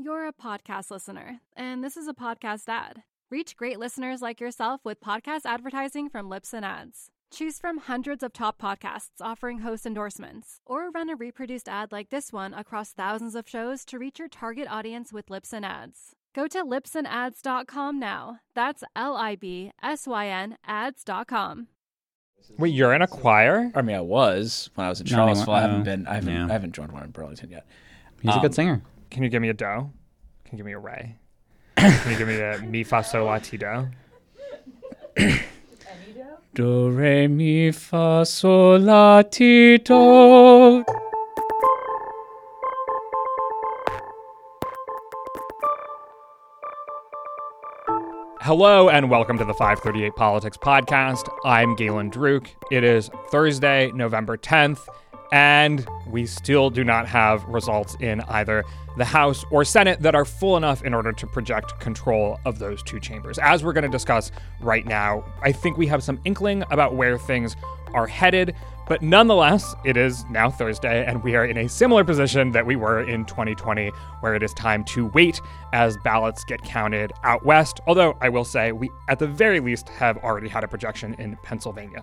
You're a podcast listener, and this is a podcast ad. Reach great listeners like yourself with podcast advertising from Libsyn Ads. Choose from hundreds of top podcasts offering host endorsements, or run a reproduced ad like this one across thousands of shows to reach your target audience with Libsyn Ads. Go to libsynads.com now. That's L I B S Y N ads.com. Wait, you're in a choir? I mean, I was when I was in Not Charlottesville. I haven't Oh. been. I haven't. Yeah. I haven't joined one in Burlington yet. He's a Um, good singer. Can you give me a do? Can you give me a re? Can you give me a mi fa sol la ti do? Do re mi fa sol la ti do. Hello and welcome to the 538 Politics Podcast. I'm Galen Druk. It is Thursday, November 10th, and we still do not have results in either the House or Senate that are full enough in order to project control of those two chambers. As we're going to discuss right now, I think we have some inkling about where things are headed, but nonetheless, it is now Thursday, and we are in a similar position that we were in 2020, where it is time to wait as ballots get counted out west. Although I will say, we at the very least have already had a projection in Pennsylvania.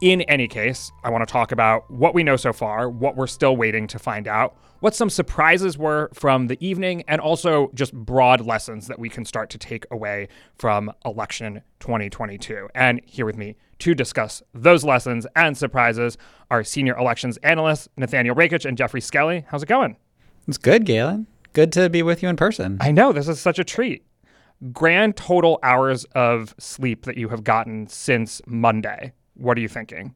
In any case, I want to talk about what we know so far, what we're still waiting to find out, what some surprises were from the evening, and also just broad lessons that we can start to take away from election 2022. And here with me to discuss those lessons and surprises are senior elections analysts Nathaniel Rakich and Geoffrey Skelley. How's it going? It's good, Galen. Good to be with you in person. I know this is such a treat. Grand total hours of sleep that you have gotten since Monday. What are you thinking?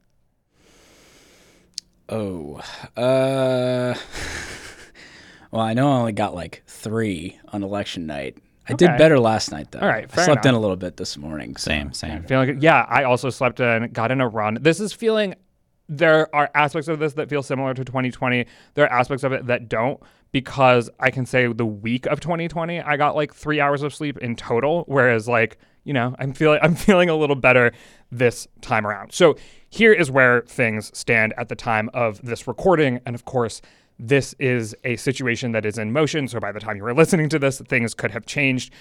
Oh, uh, well, I know I only got like three on election night. I Okay. did better last night though. All right, I fair slept in a little bit this morning. so- Same, same. Feeling good. Yeah, I also slept in, got in a run. This is feeling. There are aspects of this that feel similar to 2020. There are aspects of it that don't because I can say the week of 2020 I got like three hours of sleep in total, whereas like you know I'm feeling I'm feeling a little better this time around. So here is where things stand at the time of this recording, and of course. This is a situation that is in motion. So by the time you were listening to this, things could have changed.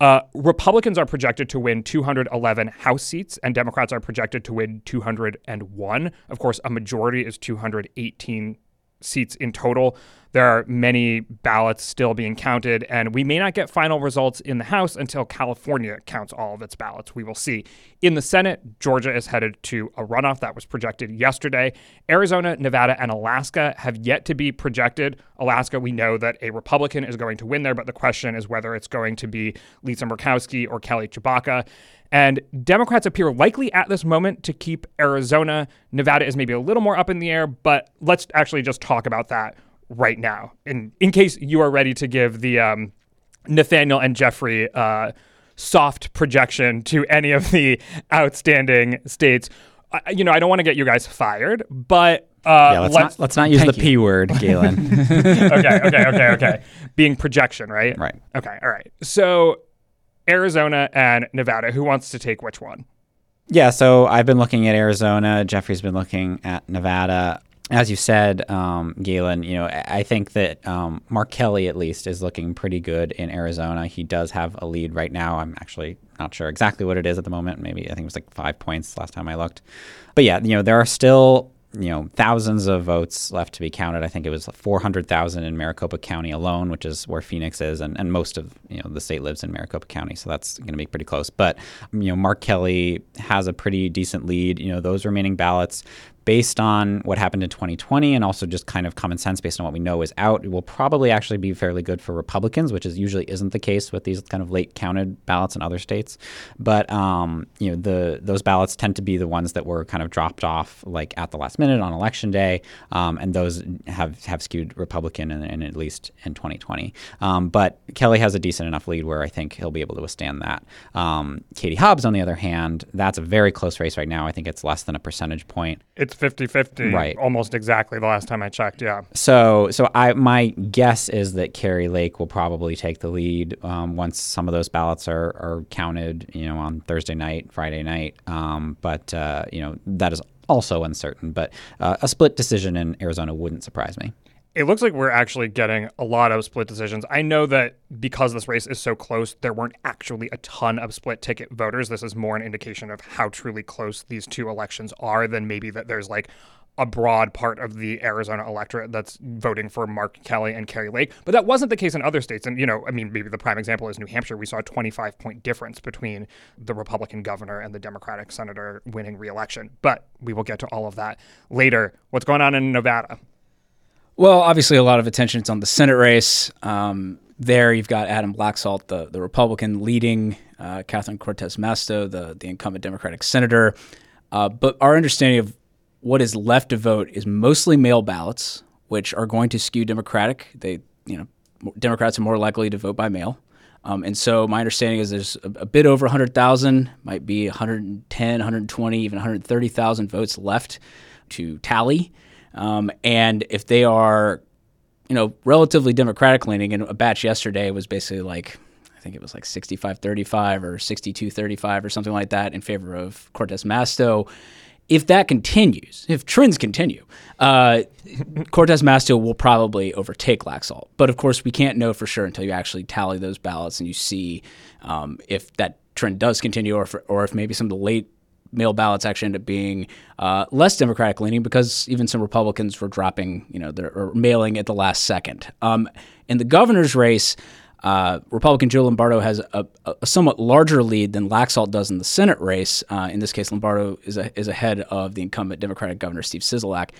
Uh, Republicans are projected to win 211 House seats, and Democrats are projected to win 201. Of course, a majority is 218 seats in total. There are many ballots still being counted, and we may not get final results in the House until California counts all of its ballots. We will see. In the Senate, Georgia is headed to a runoff that was projected yesterday. Arizona, Nevada, and Alaska have yet to be projected. Alaska, we know that a Republican is going to win there, but the question is whether it's going to be Lisa Murkowski or Kelly Tshibaka. And Democrats appear likely at this moment to keep Arizona. Nevada is maybe a little more up in the air, but let's actually just talk about that right now. In in case you are ready to give the um, Nathaniel and Geoffrey uh, soft projection to any of the outstanding states. Uh, you know, I don't want to get you guys fired, but uh, yeah, let's, let's not let's not use the you. p word, Galen. okay, okay, okay, okay. Being projection, right? right. Okay, all right. So Arizona and Nevada, who wants to take which one? Yeah, so I've been looking at Arizona. Geoffrey's been looking at Nevada. As you said, um, Galen, you know, I think that um, Mark Kelly at least is looking pretty good in Arizona. He does have a lead right now. I'm actually not sure exactly what it is at the moment. Maybe I think it was like five points last time I looked. But yeah, you know, there are still you know thousands of votes left to be counted. I think it was 400,000 in Maricopa County alone, which is where Phoenix is, and, and most of you know the state lives in Maricopa County, so that's going to be pretty close. But you know, Mark Kelly has a pretty decent lead. You know, those remaining ballots based on what happened in 2020 and also just kind of common sense based on what we know is out, it will probably actually be fairly good for Republicans, which is usually isn't the case with these kind of late counted ballots in other states. But um, you know, the those ballots tend to be the ones that were kind of dropped off like at the last minute on election day, um, and those have have skewed Republican in, in at least in 2020. Um, but Kelly has a decent enough lead where I think he'll be able to withstand that. Um, Katie Hobbs, on the other hand, that's a very close race right now. I think it's less than a percentage point. It's 50-50, Right. almost exactly the last time I checked, yeah. So, so I my guess is that Kari Lake will probably take the lead um, once some of those ballots are, are counted. You know, on Thursday night, Friday night. Um, but uh, you know that is also uncertain. But uh, a split decision in Arizona wouldn't surprise me. It looks like we're actually getting a lot of split decisions. I know that because this race is so close, there weren't actually a ton of split ticket voters. This is more an indication of how truly close these two elections are than maybe that there's like a broad part of the Arizona electorate that's voting for Mark Kelly and Kari Lake. But that wasn't the case in other states. And, you know, I mean, maybe the prime example is New Hampshire. We saw a 25 point difference between the Republican governor and the Democratic senator winning reelection. But we will get to all of that later. What's going on in Nevada? Well, obviously, a lot of attention is on the Senate race. Um, there, you've got Adam Laxalt, the, the Republican, leading uh, Catherine Cortez Masto, the, the incumbent Democratic senator. Uh, but our understanding of what is left to vote is mostly mail ballots, which are going to skew Democratic. They, you know, Democrats are more likely to vote by mail. Um, and so my understanding is there's a, a bit over 100,000, might be 110, 120, even 130,000 votes left to tally. Um, and if they are, you know, relatively Democratic leaning, and a batch yesterday was basically like, I think it was like 65 35 or 62 35 or something like that in favor of Cortez Masto. If that continues, if trends continue, uh, Cortez Masto will probably overtake Laxalt. But of course, we can't know for sure until you actually tally those ballots and you see um, if that trend does continue or if, or if maybe some of the late mail ballots actually end up being uh, less Democratic leaning because even some Republicans were dropping, you know, or mailing at the last second. Um, in the governor's race, uh, Republican Joe Lombardo has a, a, somewhat larger lead than Laxalt does in the Senate race. Uh, in this case, Lombardo is, a, is ahead of the incumbent Democratic Governor Steve Sisolak.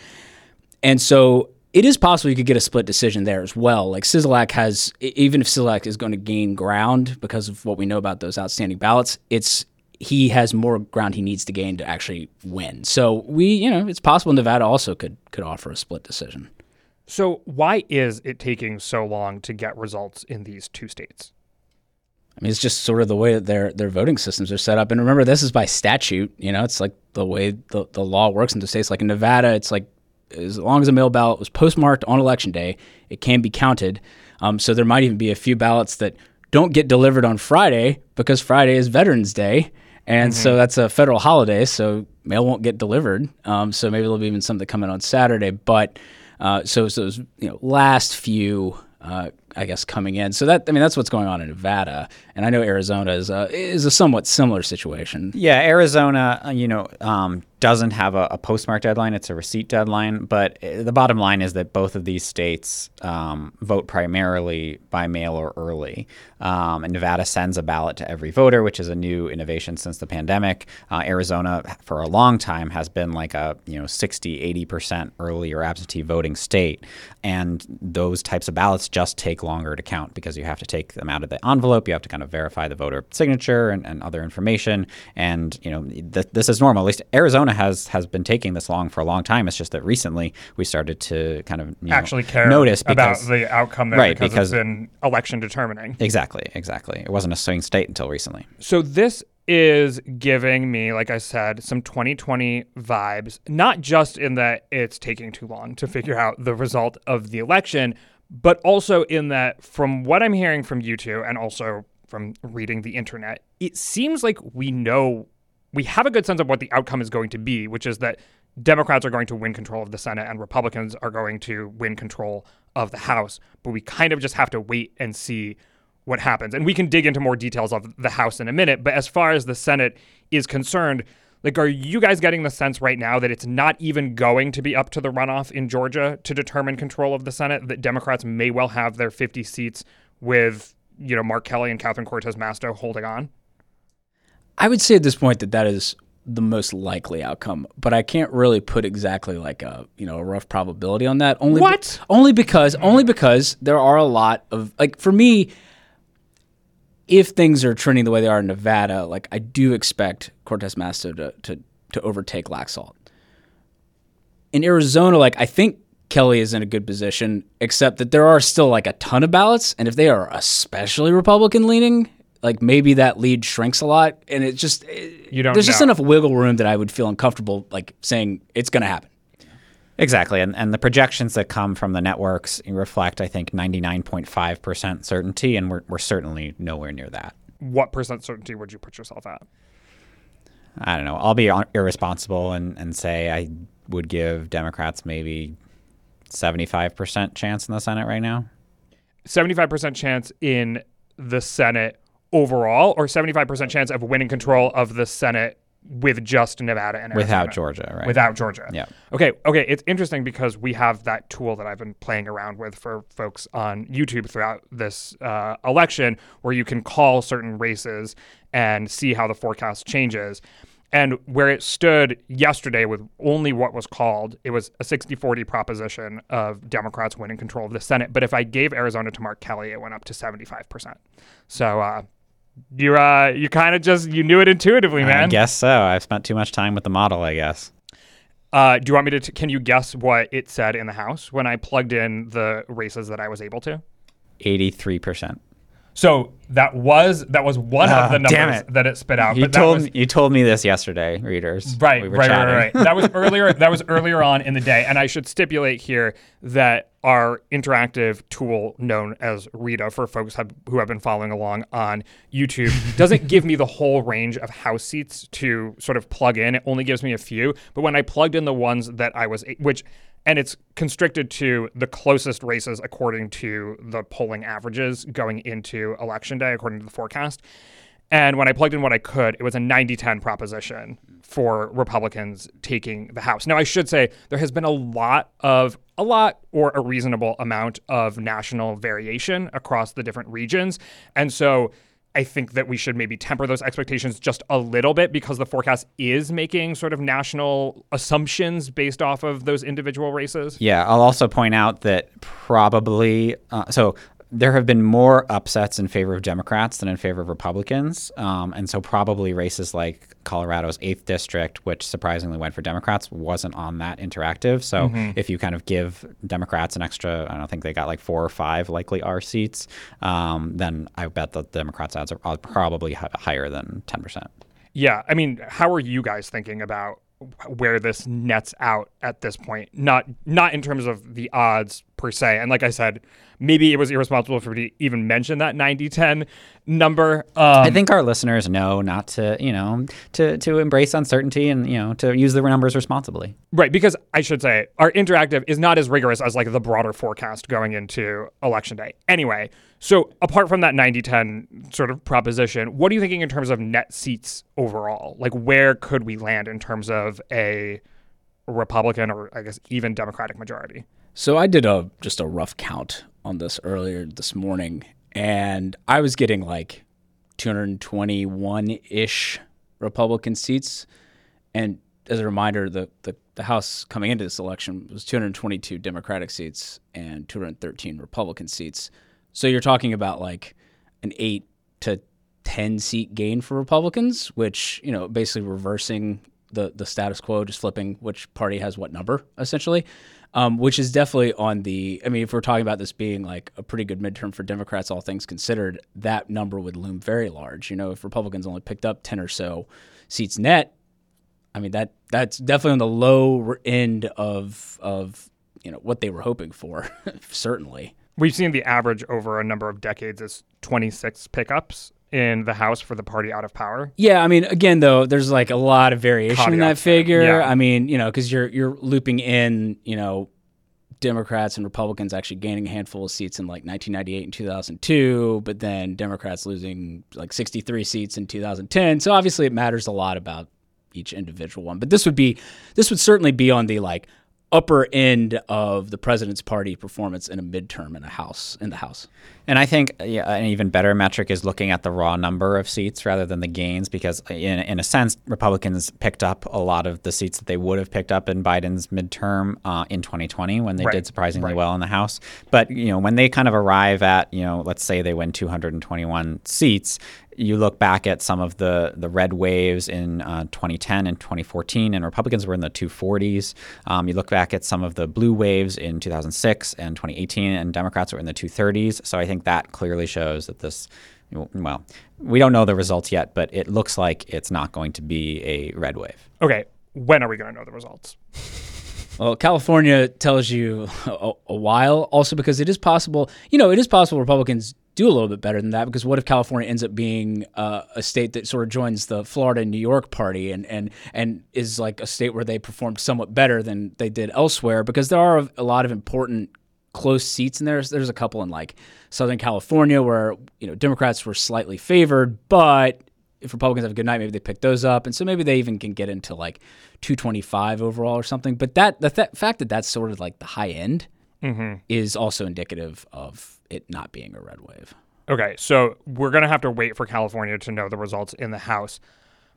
And so it is possible you could get a split decision there as well. Like Sisolak has, even if Sisolak is going to gain ground because of what we know about those outstanding ballots, it's he has more ground he needs to gain to actually win. So we, you know, it's possible Nevada also could could offer a split decision. So why is it taking so long to get results in these two states? I mean, it's just sort of the way that their their voting systems are set up. And remember, this is by statute. You know, it's like the way the, the law works in the states. Like in Nevada, it's like as long as a mail ballot was postmarked on election day, it can be counted. Um, so there might even be a few ballots that don't get delivered on Friday because Friday is Veterans Day. And mm-hmm. so that's a federal holiday, so mail won't get delivered. Um, so maybe there'll be even something coming on Saturday. But uh, so, so those you know last few uh, I guess coming in. So that I mean that's what's going on in Nevada, and I know Arizona is a, is a somewhat similar situation. Yeah, Arizona, uh, you know, um, doesn't have a, a, postmark deadline; it's a receipt deadline. But uh, the bottom line is that both of these states um, vote primarily by mail or early. Um, and Nevada sends a ballot to every voter, which is a new innovation since the pandemic. Uh, Arizona, for a long time, has been like a you know 60, 80 percent early or absentee voting state, and those types of ballots just take longer to count because you have to take them out of the envelope. You have to kind of verify the voter signature and, and other information. And you know th- this is normal. At least Arizona has has been taking this long for a long time. It's just that recently we started to kind of actually know, care notice because, about the outcome there right, because, because it's been election determining. Exactly, exactly. It wasn't a swing state until recently. So this is giving me, like I said, some 2020 vibes, not just in that it's taking too long to figure out the result of the election, but also in that from what I'm hearing from you two and also from reading the internet, it seems like we know we have a good sense of what the outcome is going to be, which is that Democrats are going to win control of the Senate and Republicans are going to win control of the House. But we kind of just have to wait and see what happens. And we can dig into more details of the House in a minute. But as far as the Senate is concerned, like, are you guys getting the sense right now that it's not even going to be up to the runoff in Georgia to determine control of the Senate? That Democrats may well have their 50 seats with, you know, Mark Kelly and Catherine Cortez Masto holding on? I would say at this point that that is the most likely outcome, but I can't really put exactly like a you know a rough probability on that. Only what? Be- only because only because there are a lot of like for me if things are trending the way they are in Nevada, like I do expect Cortez Masto to, to, to overtake Laxalt. In Arizona, like I think Kelly is in a good position, except that there are still like a ton of ballots, and if they are especially Republican leaning, like maybe that lead shrinks a lot, and it just eh, you don't. There's know. just enough wiggle room that I would feel uncomfortable like saying it's going to happen. Exactly. And, and the projections that come from the networks reflect, I think, 99.5% certainty, and we're, we're certainly nowhere near that. What percent certainty would you put yourself at? I don't know. I'll be irresponsible and, and say I would give Democrats maybe 75% chance in the Senate right now. 75% chance in the Senate overall, or 75% chance of winning control of the Senate with just Nevada and Arizona? Without Georgia, right? Without Georgia. Yeah. Okay. Okay. It's interesting because we have that tool that I've been playing around with for folks on YouTube throughout this uh, election, where you can call certain races and see how the forecast changes. And where it stood yesterday with only what was called, it was a 60 40 proposition of Democrats winning control of the Senate. But if I gave Arizona to Mark Kelly, it went up to 75%. So, uh, you uh you kind of just you knew it intuitively, man. I guess so. I've spent too much time with the model, I guess. Uh, do you want me to? T- can you guess what it said in the house when I plugged in the races that I was able to? 83%. So that was that was one Ah, of the numbers it. that it spit out. You but told was, you told me this yesterday, readers. right, We right, chatting. right, right. That was earlier. That was earlier on in the day, and I should stipulate here that our interactive tool, known as Rita, for folks have, who have been following along on YouTube, doesn't give me the whole range of house seats to sort of plug in. It only gives me a few. But when I plugged in the ones that I was, which and it's constricted to the closest races according to the polling averages going into election day, according to the forecast. And when I plugged in what I could, it was a 90 10 proposition for Republicans taking the House. Now, I should say there has been a lot of, a lot or a reasonable amount of national variation across the different regions. And so I think that we should maybe temper those expectations just a little bit because the forecast is making sort of national assumptions based off of those individual races. Yeah, I'll also point out that probably uh, so there have been more upsets in favor of Democrats than in favor of Republicans, um, and so probably races like Colorado's eighth district, which surprisingly went for Democrats, wasn't on that interactive. So if you kind of give Democrats an extra, I don't think they got like four or five likely R seats, um, then I bet the Democrats odds are probably hi- higher than ten percent. Yeah, I mean, how are you guys thinking about where this nets out at this point? Not not in terms of the odds per se. And like I said, maybe it was irresponsible for me to even mention that 90-10 number. Um, I think our listeners know not to, you know, to to embrace uncertainty and you know to use the numbers responsibly. Right, because I should say our interactive is not as rigorous as like the broader forecast going into election day. Anyway, so apart from that 90-10 sort of proposition, what are you thinking in terms of net seats overall? Like where could we land in terms of a Republican or I guess even Democratic majority? So I did a just a rough count on this earlier this morning, and I was getting like 221 ish Republican seats. And as a reminder, the, the the House coming into this election was 222 Democratic seats and 213 Republican seats. So you're talking about like an eight to 10 seat gain for Republicans, which you know basically reversing the the status quo, just flipping which party has what number essentially um, which is definitely on the. I mean, if we're talking about this being like a pretty good midterm for Democrats, all things considered, that number would loom very large. You know, if Republicans only picked up ten or so seats net, I mean that that's definitely on the low end of of you know what they were hoping for, certainly. We've seen the average over a number of decades is 26 pickups in the House for the party out of power. Yeah, I mean, again, though, there's like a lot of variation in that figure. Yeah. I mean, you know, because you're you're looping in, you know, Democrats and Republicans actually gaining a handful of seats in like 1998 and 2002, but then Democrats losing like 63 seats in 2010. So obviously, it matters a lot about each individual one. But this would be this would certainly be on the like upper end of the president's party performance in a midterm in a house in the house. And I think yeah, an even better metric is looking at the raw number of seats rather than the gains, because in, in a sense, Republicans picked up a lot of the seats that they would have picked up in Biden's midterm uh, in 2020 when they Right, did surprisingly right. well in the House. But you know, when they kind of arrive at you know, let's say they win 221 seats, you look back at some of the the red waves in uh, 2010 and 2014, and Republicans were in the 240s. Um, you look back at some of the blue waves in 2006 and 2018, and Democrats were in the 230s. So I think that clearly shows that this. Well, we don't know the results yet, but it looks like it's not going to be a red wave. Okay, when are we going to know the results? Well, California tells you a, a while, also because it is possible, you know, it is possible Republicans do a little bit better than that because what if California ends up being uh, a state that sort of joins the Florida and New York party and and and is like a state where they performed somewhat better than they did elsewhere because there are a lot of important close seats in there. There's a couple in like Southern California where you know Democrats were slightly favored, but if Republicans have a good night, maybe they pick those up, and so maybe they even can get into like 225 overall or something. But that the th- fact that that's sort of like the high end Mm-hmm. is also indicative of it not being a red wave. Okay, so we're going to have to wait for California to know the results in the House.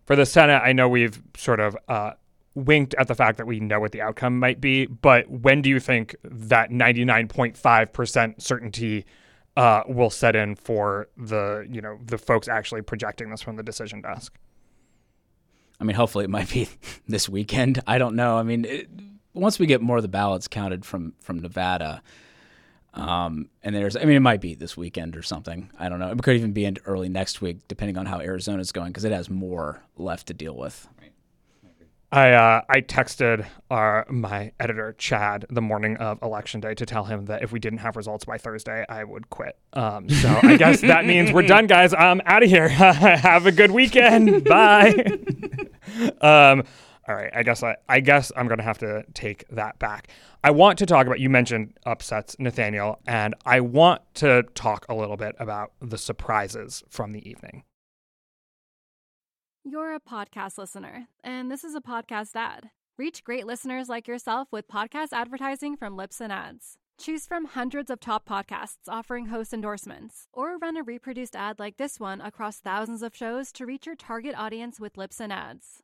For the Senate, I know we've sort of uh, winked at the fact that we know what the outcome might be, but when do you think that 99.5% certainty uh, will set in for the, you know, the folks actually projecting this from the decision desk? I mean, hopefully it might be this weekend. I don't know. I mean, it, once we get more of the ballots counted from from Nevada, um, and there's, I mean, it might be this weekend or something. I don't know. It could even be in early next week, depending on how Arizona's going, because it has more left to deal with. I uh, I texted our my editor Chad the morning of election day to tell him that if we didn't have results by Thursday, I would quit. Um, so I guess that means we're done, guys. I'm out of here. have a good weekend. Bye. um, all right. I guess I, I guess I'm gonna have to take that back. I want to talk about you mentioned upsets, Nathaniel, and I want to talk a little bit about the surprises from the evening. You're a podcast listener, and this is a podcast ad. Reach great listeners like yourself with podcast advertising from Libsyn Ads. Choose from hundreds of top podcasts offering host endorsements, or run a reproduced ad like this one across thousands of shows to reach your target audience with Libsyn Ads.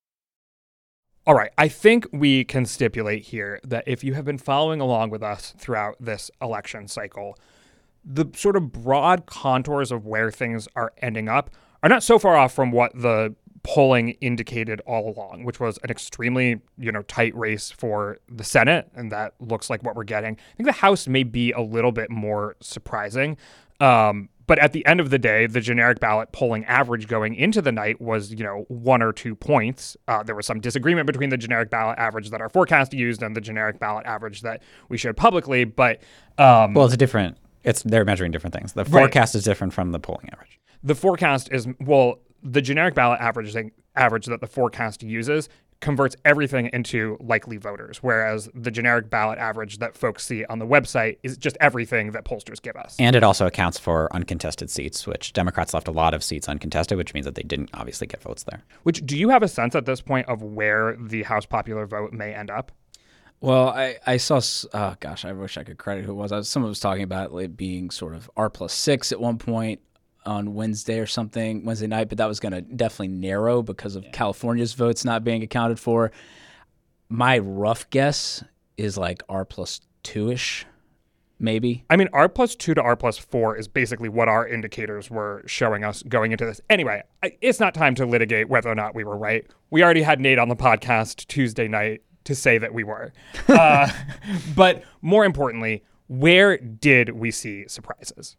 All right. I think we can stipulate here that if you have been following along with us throughout this election cycle, the sort of broad contours of where things are ending up are not so far off from what the polling indicated all along, which was an extremely, you know, tight race for the Senate, and that looks like what we're getting. I think the House may be a little bit more surprising. Um, but at the end of the day, the generic ballot polling average going into the night was, you know, one or two points. Uh, there was some disagreement between the generic ballot average that our forecast used and the generic ballot average that we showed publicly. But um, Well, it's a different. It's they're measuring different things. The forecast is different from the polling average. the forecast is well, the generic ballot average average that the forecast uses converts everything into likely voters, whereas the generic ballot average that folks see on the website is just everything that pollsters give us. And it also accounts for uncontested seats, which Democrats left a lot of seats uncontested, which means that they didn't obviously get votes there. Which do you have a sense at this point of where the House popular vote may end up? Well, I, I saw, oh gosh, I wish I could credit who it was. I was someone was talking about it being sort of R plus six at one point on Wednesday or something, Wednesday night, but that was going to definitely narrow because of California's votes not being accounted for. My rough guess is like R plus two ish, maybe. I mean, R plus two to R plus four is basically what our indicators were showing us going into this. Anyway, it's not time to litigate whether or not we were right. We already had Nate on the podcast Tuesday night to say that we were. Uh, but more importantly, where did we see surprises?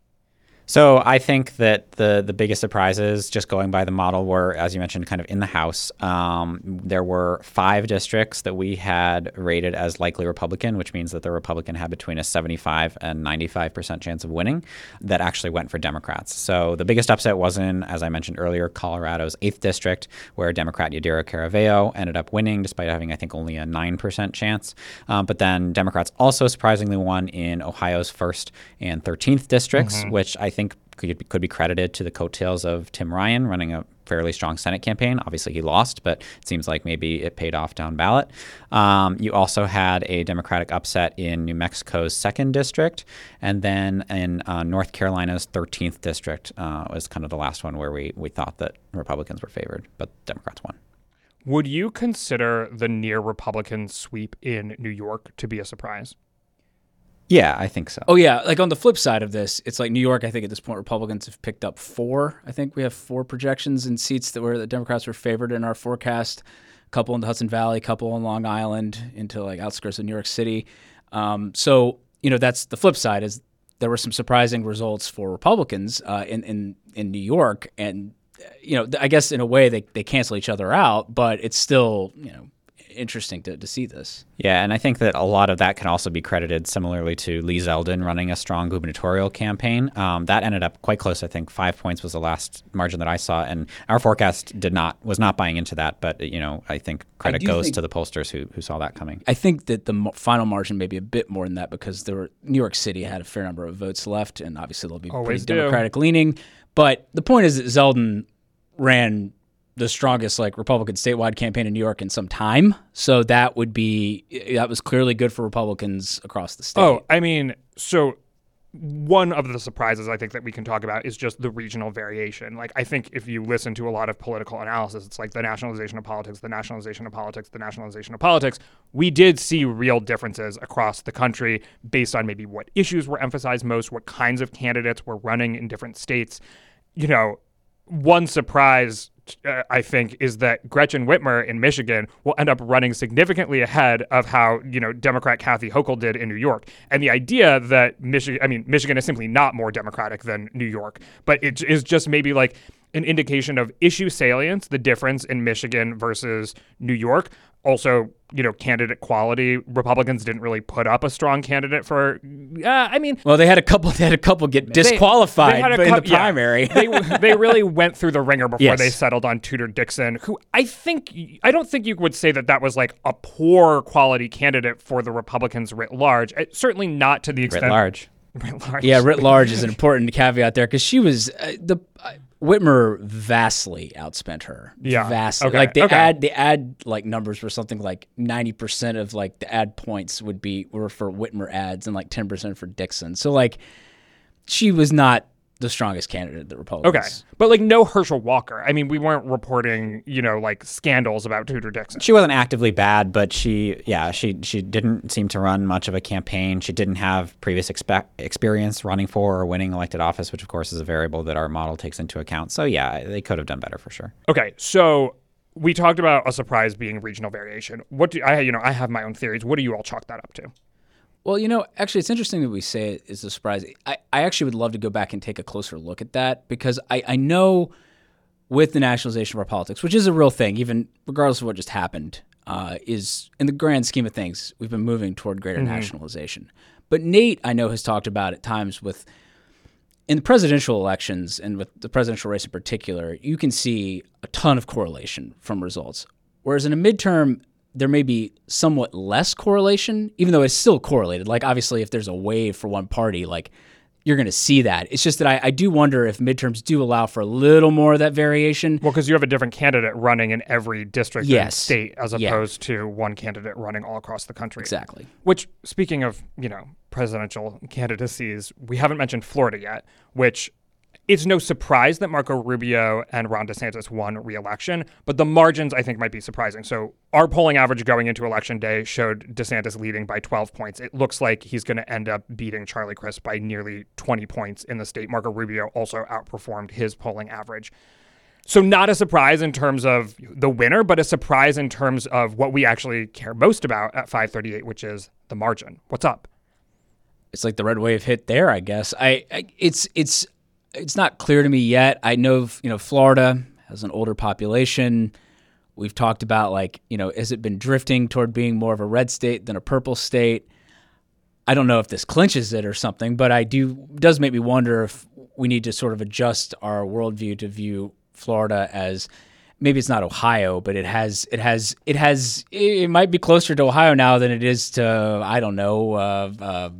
So I think that the the biggest surprises, just going by the model, were as you mentioned, kind of in the House. Um, there were five districts that we had rated as likely Republican, which means that the Republican had between a 75 and 95 percent chance of winning. That actually went for Democrats. So the biggest upset was in, as I mentioned earlier, Colorado's eighth district, where Democrat Yadira Caraveo ended up winning, despite having I think only a nine percent chance. Um, but then Democrats also surprisingly won in Ohio's first and 13th districts, which I think could be, could be credited to the coattails of Tim Ryan running a fairly strong Senate campaign. Obviously, he lost, but it seems like maybe it paid off down ballot. Um, you also had a Democratic upset in New Mexico's second district, and then in uh, North Carolina's 13th district uh, was kind of the last one where we, we thought that Republicans were favored, but Democrats won. Would you consider the near Republican sweep in New York to be a surprise? Yeah, I think so. Oh yeah, like on the flip side of this, it's like New York. I think at this point, Republicans have picked up four. I think we have four projections in seats that were the Democrats were favored in our forecast. A couple in the Hudson Valley, a couple on Long Island, into like outskirts of New York City. Um, so you know that's the flip side is there were some surprising results for Republicans uh, in in in New York, and uh, you know I guess in a way they they cancel each other out, but it's still you know interesting to, to see this. Yeah, and I think that a lot of that can also be credited similarly to Lee Zeldin running a strong gubernatorial campaign. Um, that ended up quite close. I think five points was the last margin that I saw, and our forecast did not was not buying into that. But you know, I think credit I goes think, to the pollsters who who saw that coming. I think that the final margin may be a bit more than that because there were New York City had a fair number of votes left, and obviously they'll be Always pretty do. Democratic leaning. But the point is that Zeldin ran the strongest like Republican statewide campaign in New York in some time. So that would be that was clearly good for Republicans across the state. Oh, I mean, so one of the surprises I think that we can talk about is just the regional variation. Like, I think if you listen to a lot of political analysis, it's like the nationalization of politics, the nationalization of politics, the nationalization of politics. We did see real differences across the country based on maybe what issues were emphasized most, what kinds of candidates were running in different states. You know, one surprise uh, I think is that Gretchen Whitmer in Michigan will end up running significantly ahead of how you know Democrat Kathy Hochul did in New York. And the idea that Michigan, I mean, Michigan is simply not more Democratic than New York, but it is just maybe like an indication of issue salience, the difference in Michigan versus New York. Also, you know, candidate quality. Republicans didn't really put up a strong candidate for. Uh, I mean, well, they had a couple. They had a couple get disqualified they a in the primary. Yeah. they they really went through the ringer before Yes. they settled on Tudor Dixon, who I think I don't think you would say that that was like a poor quality candidate for the Republicans writ large. Uh, certainly not to the Writ extent large. Writ large. Yeah, writ large is an important caveat there because she was uh, the Whitmer vastly outspent her. Yeah. vastly. Okay, Like the okay. ad, the ad like numbers were something like ninety percent of like the ad points would be were for Whitmer ads and like ten percent for Dixon. So like she was not the strongest candidate the Republicans. Okay, but like no Herschel Walker. I mean, we weren't reporting, you know, like scandals about Tudor Dixon. She wasn't actively bad, but she, yeah, she she didn't seem to run much of a campaign. She didn't have previous expe- experience running for or winning elected office, which of course is a variable that our model takes into account. So yeah, they could have done better for sure. Okay, so we talked about a surprise being regional variation. What do I, you know, I have my own theories. What do you all chalk that up to? Well, you know, actually, it's interesting that we say it is a surprise. I, I actually would love to go back and take a closer look at that because I, I know with the nationalization of our politics, which is a real thing, even regardless of what just happened, uh, is in the grand scheme of things, we've been moving toward greater nationalization. But Nate, I know, has talked about at times with in the presidential elections and with the presidential race in particular, you can see a ton of correlation from results. Whereas in a midterm, there may be somewhat less correlation, even though it's still correlated. Like obviously, if there's a wave for one party, like you're going to see that. It's just that I, I do wonder if midterms do allow for a little more of that variation. Well, because you have a different candidate running in every district and Yes. state as Yeah. opposed to one candidate running all across the country. Exactly. Which, speaking of, you know, presidential candidacies, we haven't mentioned Florida yet, which it's no surprise that Marco Rubio and Ron DeSantis won re-election, but the margins I think might be surprising. So our polling average going into election day showed DeSantis leading by 12 points. It looks like he's going to end up beating Charlie Crist by nearly 20 points in the state. Marco Rubio also outperformed his polling average. So not a surprise in terms of the winner, but a surprise in terms of what we actually care most about at 538, which is the margin. What's up? it's like the red wave hit there. I guess I, I it's it's it's not clear to me yet. I know you know Florida has an older population. We've talked about like you know has it been drifting toward being more of a red state than a purple state? I don't know if this clinches it or something, but I do does make me wonder if we need to sort of adjust our worldview to view Florida as maybe it's not Ohio, but it has it has it has it might be closer to Ohio now than it is to I don't know uh, uh,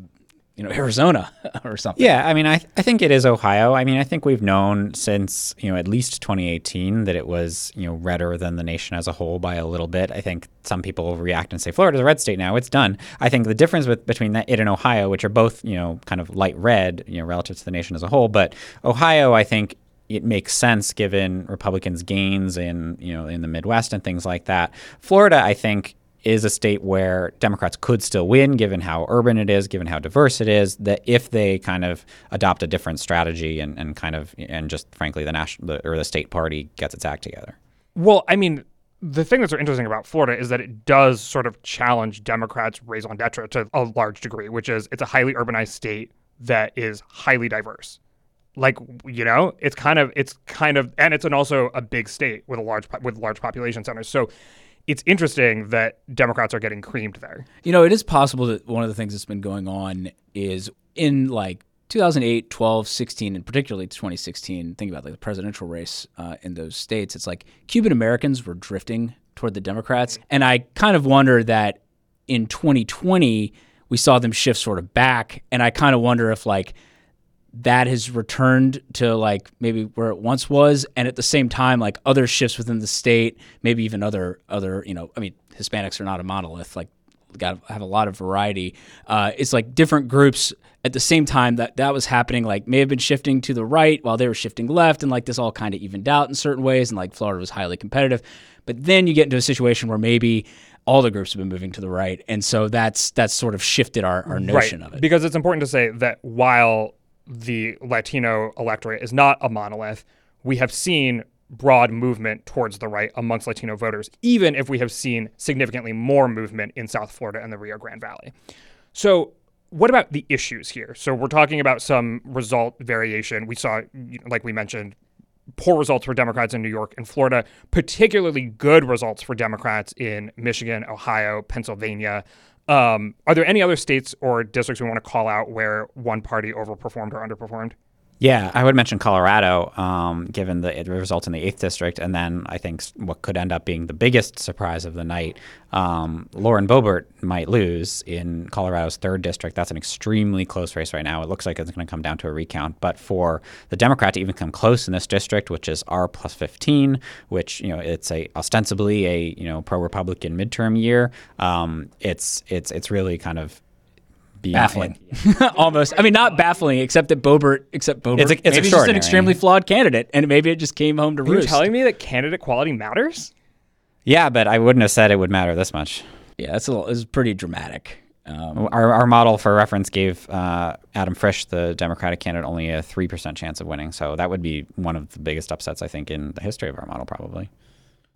you know Arizona or something. Yeah, I mean, I, I think it is Ohio. I mean, I think we've known since you know at least 2018 that it was you know redder than the nation as a whole by a little bit. I think some people react and say Florida's a red state now; it's done. I think the difference with between that, it and Ohio, which are both you know kind of light red, you know, relative to the nation as a whole, but Ohio, I think it makes sense given Republicans' gains in you know in the Midwest and things like that. Florida, I think is a state where Democrats could still win, given how urban it is, given how diverse it is. That if they kind of adopt a different strategy and, and kind of and just frankly the national or the state party gets its act together. Well, I mean, the thing that's interesting about Florida is that it does sort of challenge Democrats' raison d'etre to a large degree, which is it's a highly urbanized state that is highly diverse. Like you know, it's kind of it's kind of and it's an also a big state with a large with large population centers. So it's interesting that Democrats are getting creamed there. You know, it is possible that one of the things that's been going on is in like 2008, 12, 16, and particularly 2016, think about like the presidential race uh, in those states. It's like Cuban Americans were drifting toward the Democrats. And I kind of wonder that in 2020, we saw them shift sort of back. And I kind of wonder if like that has returned to like maybe where it once was. And at the same time, like other shifts within the state, maybe even other, other, you know, I mean, Hispanics are not a monolith. Like, got to have a lot of variety. Uh, it's like different groups at the same time that that was happening like may have been shifting to the right while they were shifting left and like this all kind of evened out in certain ways and like Florida was highly competitive but then you get into a situation where maybe all the groups have been moving to the right and so that's that's sort of shifted our, our notion right. of it because it's important to say that while the Latino electorate is not a monolith we have seen broad movement towards the right amongst Latino voters, even if we have seen significantly more movement in South Florida and the Rio Grande Valley. So, what about the issues here? So, we're talking about some result variation. We saw, like we mentioned, poor results for Democrats in New York and Florida, particularly good results for Democrats in Michigan, Ohio, Pennsylvania. Um, are there any other states or districts we want to call out where one party overperformed or underperformed? Yeah, I would mention Colorado, um, given the, results in the eighth district, and then I think what could end up being the biggest surprise of the night. Um, Lauren Boebert might lose in Colorado's third district. That's an extremely close race right now. It looks like it's going to come down to a recount. But for the Democrat to even come close in this district, which is R plus 15, which you know it's a ostensibly a you know pro Republican midterm year, um, it's it's it's really kind of baffling, almost. I mean, not baffling, except that Boebert, except Boebert, it's, a, it's maybe just an extremely flawed candidate, and maybe it just came home to Are roost. you telling me that candidate quality matters? Yeah, but I wouldn't have said it would matter this much. Yeah, that's a little. It's pretty dramatic. Um, our, our model for reference gave uh, Adam Frisch, the Democratic candidate, only a 3% chance of winning. So that would be one of the biggest upsets, I think, in the history of our model, probably.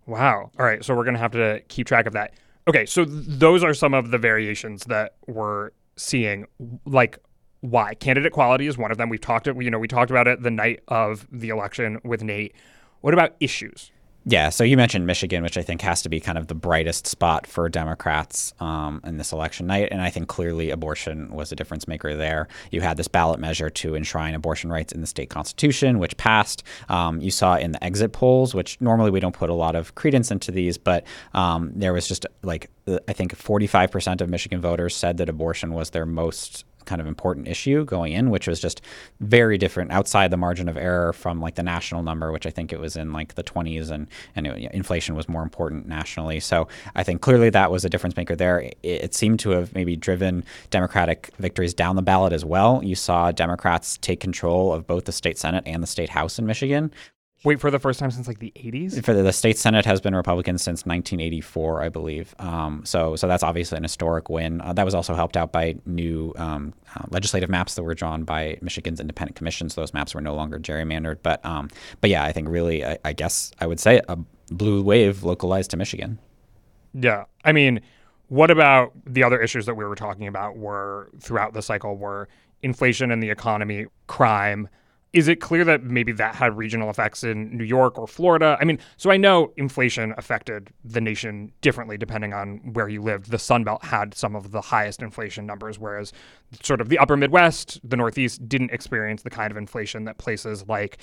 Wow. All right. So we're going to have to keep track of that. Okay. So th- those are some of the variations that we're seeing like why candidate quality is one of them. We've talked you know we talked about it the night of the election with Nate. What about issues? Yeah, so you mentioned Michigan, which I think has to be kind of the brightest spot for Democrats um, in this election night. And I think clearly abortion was a difference maker there. You had this ballot measure to enshrine abortion rights in the state constitution, which passed. Um, you saw in the exit polls, which normally we don't put a lot of credence into these, but um, there was just like, I think 45% of Michigan voters said that abortion was their most kind of important issue going in, which was just very different outside the margin of error from like the national number, which I think it was in like the 20s, and and it, inflation was more important nationally. So I think clearly that was a difference maker there. It, it seemed to have maybe driven Democratic victories down the ballot as well. You saw Democrats take control of both the state senate and the state house in Michigan, Wait, for the first time since like the 80s? For the, the state senate has been Republican since 1984, I believe. Um, so, so that's obviously an historic win. Uh, that was also helped out by new um, uh, legislative maps that were drawn by Michigan's independent commissions. Those maps were no longer gerrymandered. But, um, but yeah, I think really, I, I guess I would say a blue wave localized to Michigan. Yeah, I mean, what about the other issues that we were talking about? Were throughout the cycle were inflation in the economy, crime is it clear that maybe that had regional effects in New York or Florida? I mean, so I know inflation affected the nation differently depending on where you lived. The Sun Belt had some of the highest inflation numbers, whereas sort of the upper Midwest, the Northeast didn't experience the kind of inflation that places like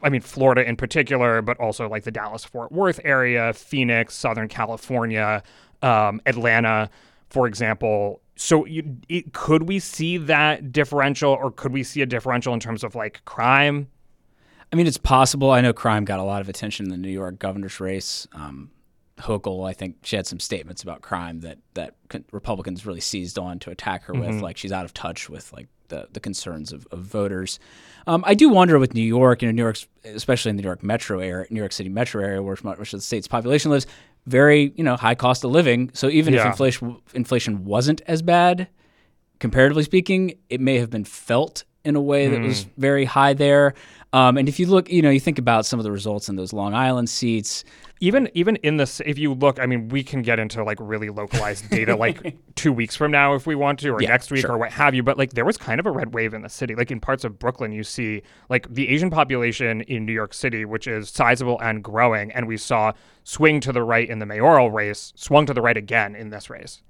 I mean, Florida in particular, but also like the Dallas Fort Worth area, Phoenix, Southern California, um, Atlanta, for example, so you, it, could we see that differential or could we see a differential in terms of like crime i mean it's possible i know crime got a lot of attention in the new york governor's race um, Hochul, I think she had some statements about crime that that Republicans really seized on to attack her mm-hmm. with. Like she's out of touch with like the, the concerns of, of voters. Um, I do wonder with New York, you know, New York, especially in the New York metro area, New York City metro area, where much of the state's population lives, very you know high cost of living. So even if inflation inflation wasn't as bad, comparatively speaking, it may have been felt in a way that was very high there. Um, and if you look, you know, you think about some of the results in those Long Island seats. even even in this if you look i mean we can get into like really localized data like two weeks from now if we want to or Yeah, next week sure. or what have you but like there was kind of a red wave in the city like in parts of brooklyn you see like the asian population in new york city which is sizable and growing and we saw swing to the right in the mayoral race swung to the right again in this race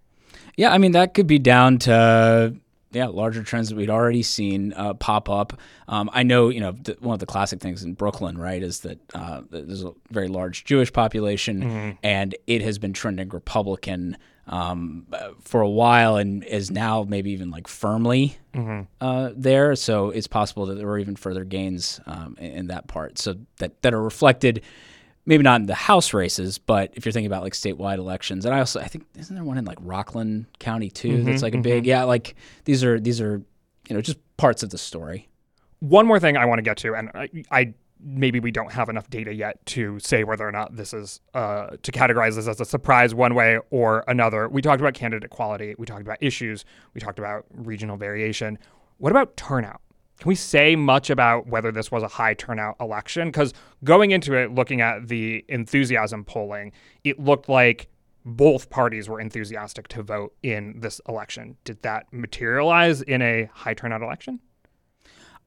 Yeah, I mean that could be down to yeah larger trends that we'd already seen uh, pop up. Um, I know you know th- one of the classic things in Brooklyn, right, is that uh, there's a very large Jewish population, and it has been trending Republican um, for a while, and is now maybe even like firmly uh, there. So it's possible that there were even further gains um, in, in that part. So that that are reflected maybe not in the House races, but if you're thinking about like statewide elections, and I also I think isn't there one in like Rockland County too that's like a big yeah like these are these are you know just parts of the story. one more thing I want to get to, and I, I maybe we don't have enough data yet to say whether or not this is uh, to categorize this as a surprise one way or another. We talked about candidate quality, we talked about issues, we talked about regional variation. What about turnout? Can we say much about whether this was a high turnout election? Because going into it, looking at the enthusiasm polling, it looked like both parties were enthusiastic to vote in this election. Did that materialize in a high turnout election?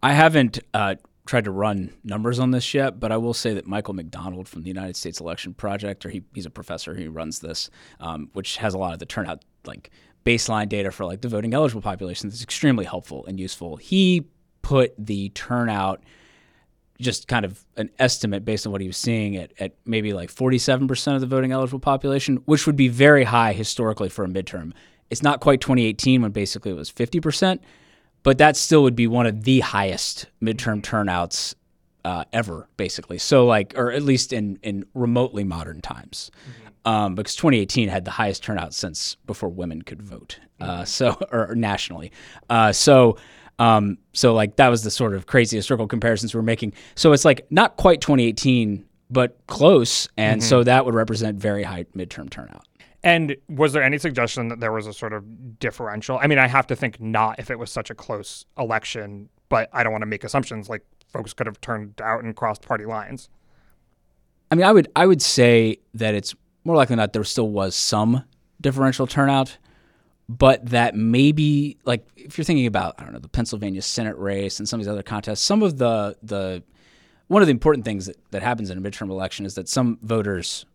I haven't uh, tried to run numbers on this yet, but I will say that Michael McDonald from the United States Election Project, or he, he's a professor who runs this, um, which has a lot of the turnout like baseline data for like the voting eligible population. That's extremely helpful and useful. He put the turnout just kind of an estimate based on what he was seeing at, at maybe like 47% of the voting eligible population, which would be very high historically for a midterm. It's not quite 2018 when basically it was 50%, but that still would be one of the highest midterm turnouts uh, ever, basically. So, like, or at least in, in remotely modern times. Um, because 2018 had the highest turnout since before women could vote. Uh, so, or, or nationally. Uh, so, um, so like that was the sort of crazy historical comparisons we're making. So it's like not quite 2018, but close, and so that would represent very high midterm turnout. And was there any suggestion that there was a sort of differential? I mean, I have to think not if it was such a close election, but I don't want to make assumptions like folks could have turned out and crossed party lines. I mean, I would I would say that it's more likely than not there still was some differential turnout, but that maybe like if you're thinking about I don't know the Pennsylvania Senate race and some of these other contests, some of the the one of the important things that, that happens in a midterm election is that some voters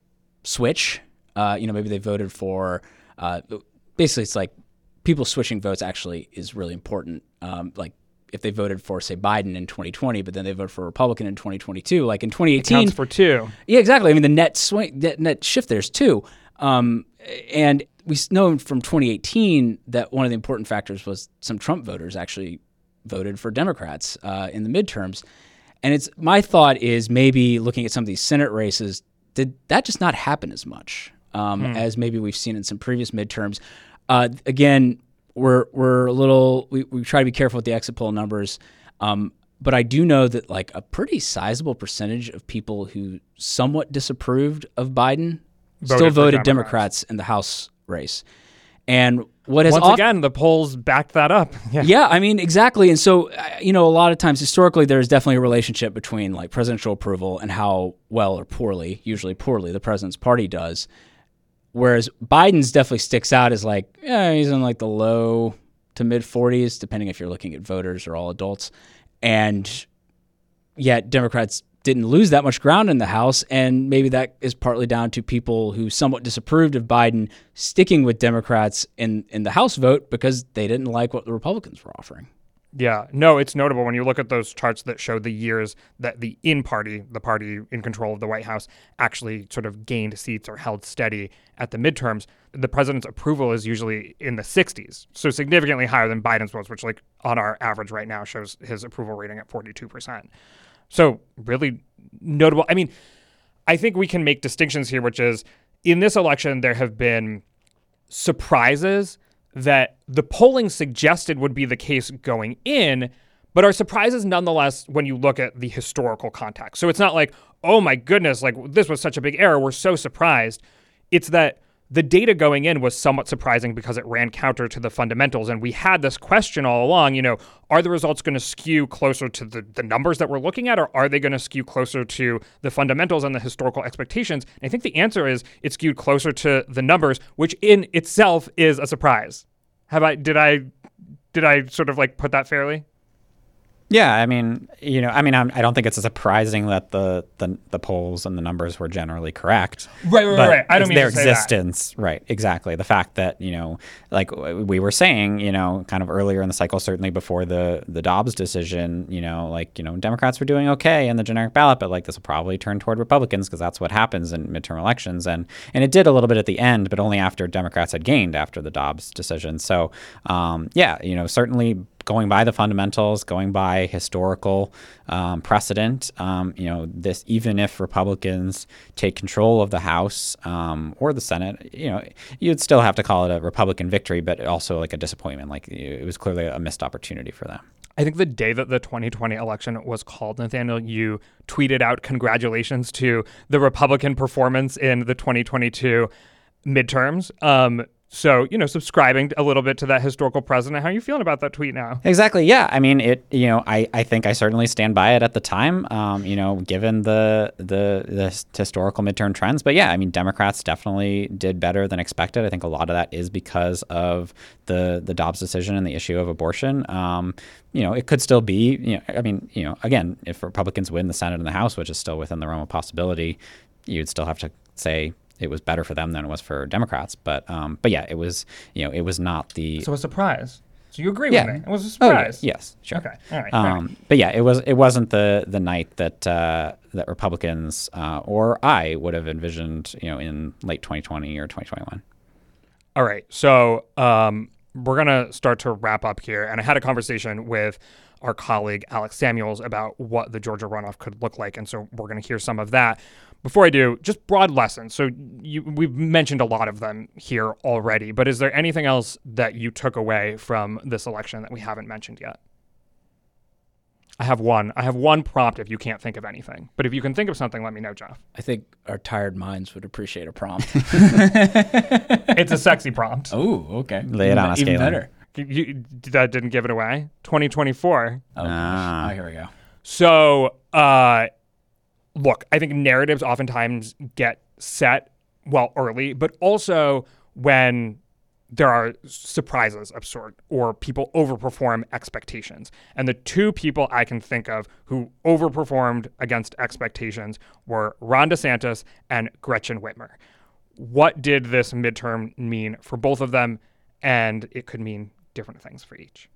switch. Uh, you know, maybe they voted for uh, basically it's like people switching votes actually is really important. Um, like if they voted for say Biden in 2020, but then they voted for a Republican in 2022, like in 2018, Counts for two. yeah, exactly. I mean, the net swing, net, net shift there's two, Um, and we know from 2018 that one of the important factors was some Trump voters actually voted for Democrats uh, in the midterms. And it's my thought is maybe looking at some of these Senate races, did that just not happen as much um, as maybe we've seen in some previous midterms? Uh, again, we're we're a little we, we try to be careful with the exit poll numbers. Um, but I do know that like a pretty sizable percentage of people who somewhat disapproved of Biden still Voted for voted Democrats. Democrats in the House race. And what has Once oft- again, the polls backed that up. Yeah. yeah, I mean, exactly. And so, uh, you know, a lot of times historically, there's definitely a relationship between like presidential approval and how well or poorly, usually poorly, the president's party does. Whereas Biden's definitely sticks out as like, yeah, he's in like the low to mid 40s, depending if you're looking at voters or all adults. And yet, Democrats didn't lose that much ground in the House. And maybe that is partly down to people who somewhat disapproved of Biden sticking with Democrats in, in the House vote because they didn't like what the Republicans were offering. Yeah, no, it's notable when you look at those charts that show the years that the in party, the party in control of the White House, actually sort of gained seats or held steady at the midterms. The president's approval is usually in the 60s, so significantly higher than Biden's was, which, like, on our average right now shows his approval rating at 42%. So, really notable. I mean, I think we can make distinctions here, which is in this election, there have been surprises that the polling suggested would be the case going in, but are surprises nonetheless when you look at the historical context. So it's not like, oh my goodness, like this was such a big error. We're so surprised. it's that the data going in was somewhat surprising because it ran counter to the fundamentals. And we had this question all along, you know, are the results going to skew closer to the, the numbers that we're looking at, or are they going to skew closer to the fundamentals and the historical expectations? And I think the answer is it skewed closer to the numbers, which in itself is a surprise. Have I did I did I sort of like put that fairly? Yeah, I mean, you know, I mean, I'm, I do not think it's surprising that the, the the polls and the numbers were generally correct. Right, right, but right. I don't mean their to say existence, that. right? Exactly. The fact that you know, like we were saying, you know, kind of earlier in the cycle, certainly before the the Dobbs decision, you know, like you know, Democrats were doing okay in the generic ballot, but like this will probably turn toward Republicans because that's what happens in midterm elections, and and it did a little bit at the end, but only after Democrats had gained after the Dobbs decision. So, um, yeah, you know, certainly going by the fundamentals, going by historical um, precedent. Um, you know, this even if Republicans take control of the House um, or the Senate, you know, you'd still have to call it a Republican victory, but also like a disappointment. Like it was clearly a missed opportunity for them. I think the day that the 2020 election was called, Nathaniel, you tweeted out congratulations to the Republican performance in the 2022 midterms. Um, so, you know, subscribing a little bit to that historical precedent. How are you feeling about that tweet now? Exactly. Yeah. I mean, it, you know, I, I think I certainly stand by it at the time, um, you know, given the, the, the historical midterm trends. But yeah, I mean, Democrats definitely did better than expected. I think a lot of that is because of the, the Dobbs decision and the issue of abortion. Um, you know, it could still be, you know, I mean, you know, again, if Republicans win the Senate and the House, which is still within the realm of possibility, you'd still have to say it was better for them than it was for Democrats. But um, but yeah, it was you know it was not the so a surprise. So you agree yeah. with me? It was a surprise. Oh, yeah. Yes, sure. Okay, all right. Um, but yeah, it was it wasn't the the night that uh, that Republicans uh, or I would have envisioned, you know, in late 2020 or 2021. All right, so um, we're gonna start to wrap up here, and I had a conversation with our colleague Alex Samuels about what the Georgia runoff could look like, and so we're gonna hear some of that. Before I do, just broad lessons. So you, we've mentioned a lot of them here already, but is there anything else that you took away from this election that we haven't mentioned yet? I have one. I have one prompt if you can't think of anything. But if you can think of something, let me know, Jeff. I think our tired minds would appreciate a prompt. it's a sexy prompt. Oh, okay. Lay it on us, Even better. You, you, that didn't give it away. 2024. Oh, Ah. oh, here we go. So, uh, look, I think narratives oftentimes get set well early, but also when there are surprises of sort or people overperform expectations. And the two people I can think of who overperformed against expectations were Ron DeSantis and Gretchen Whitmer. What did this midterm mean for both of them? And it could mean different things for each.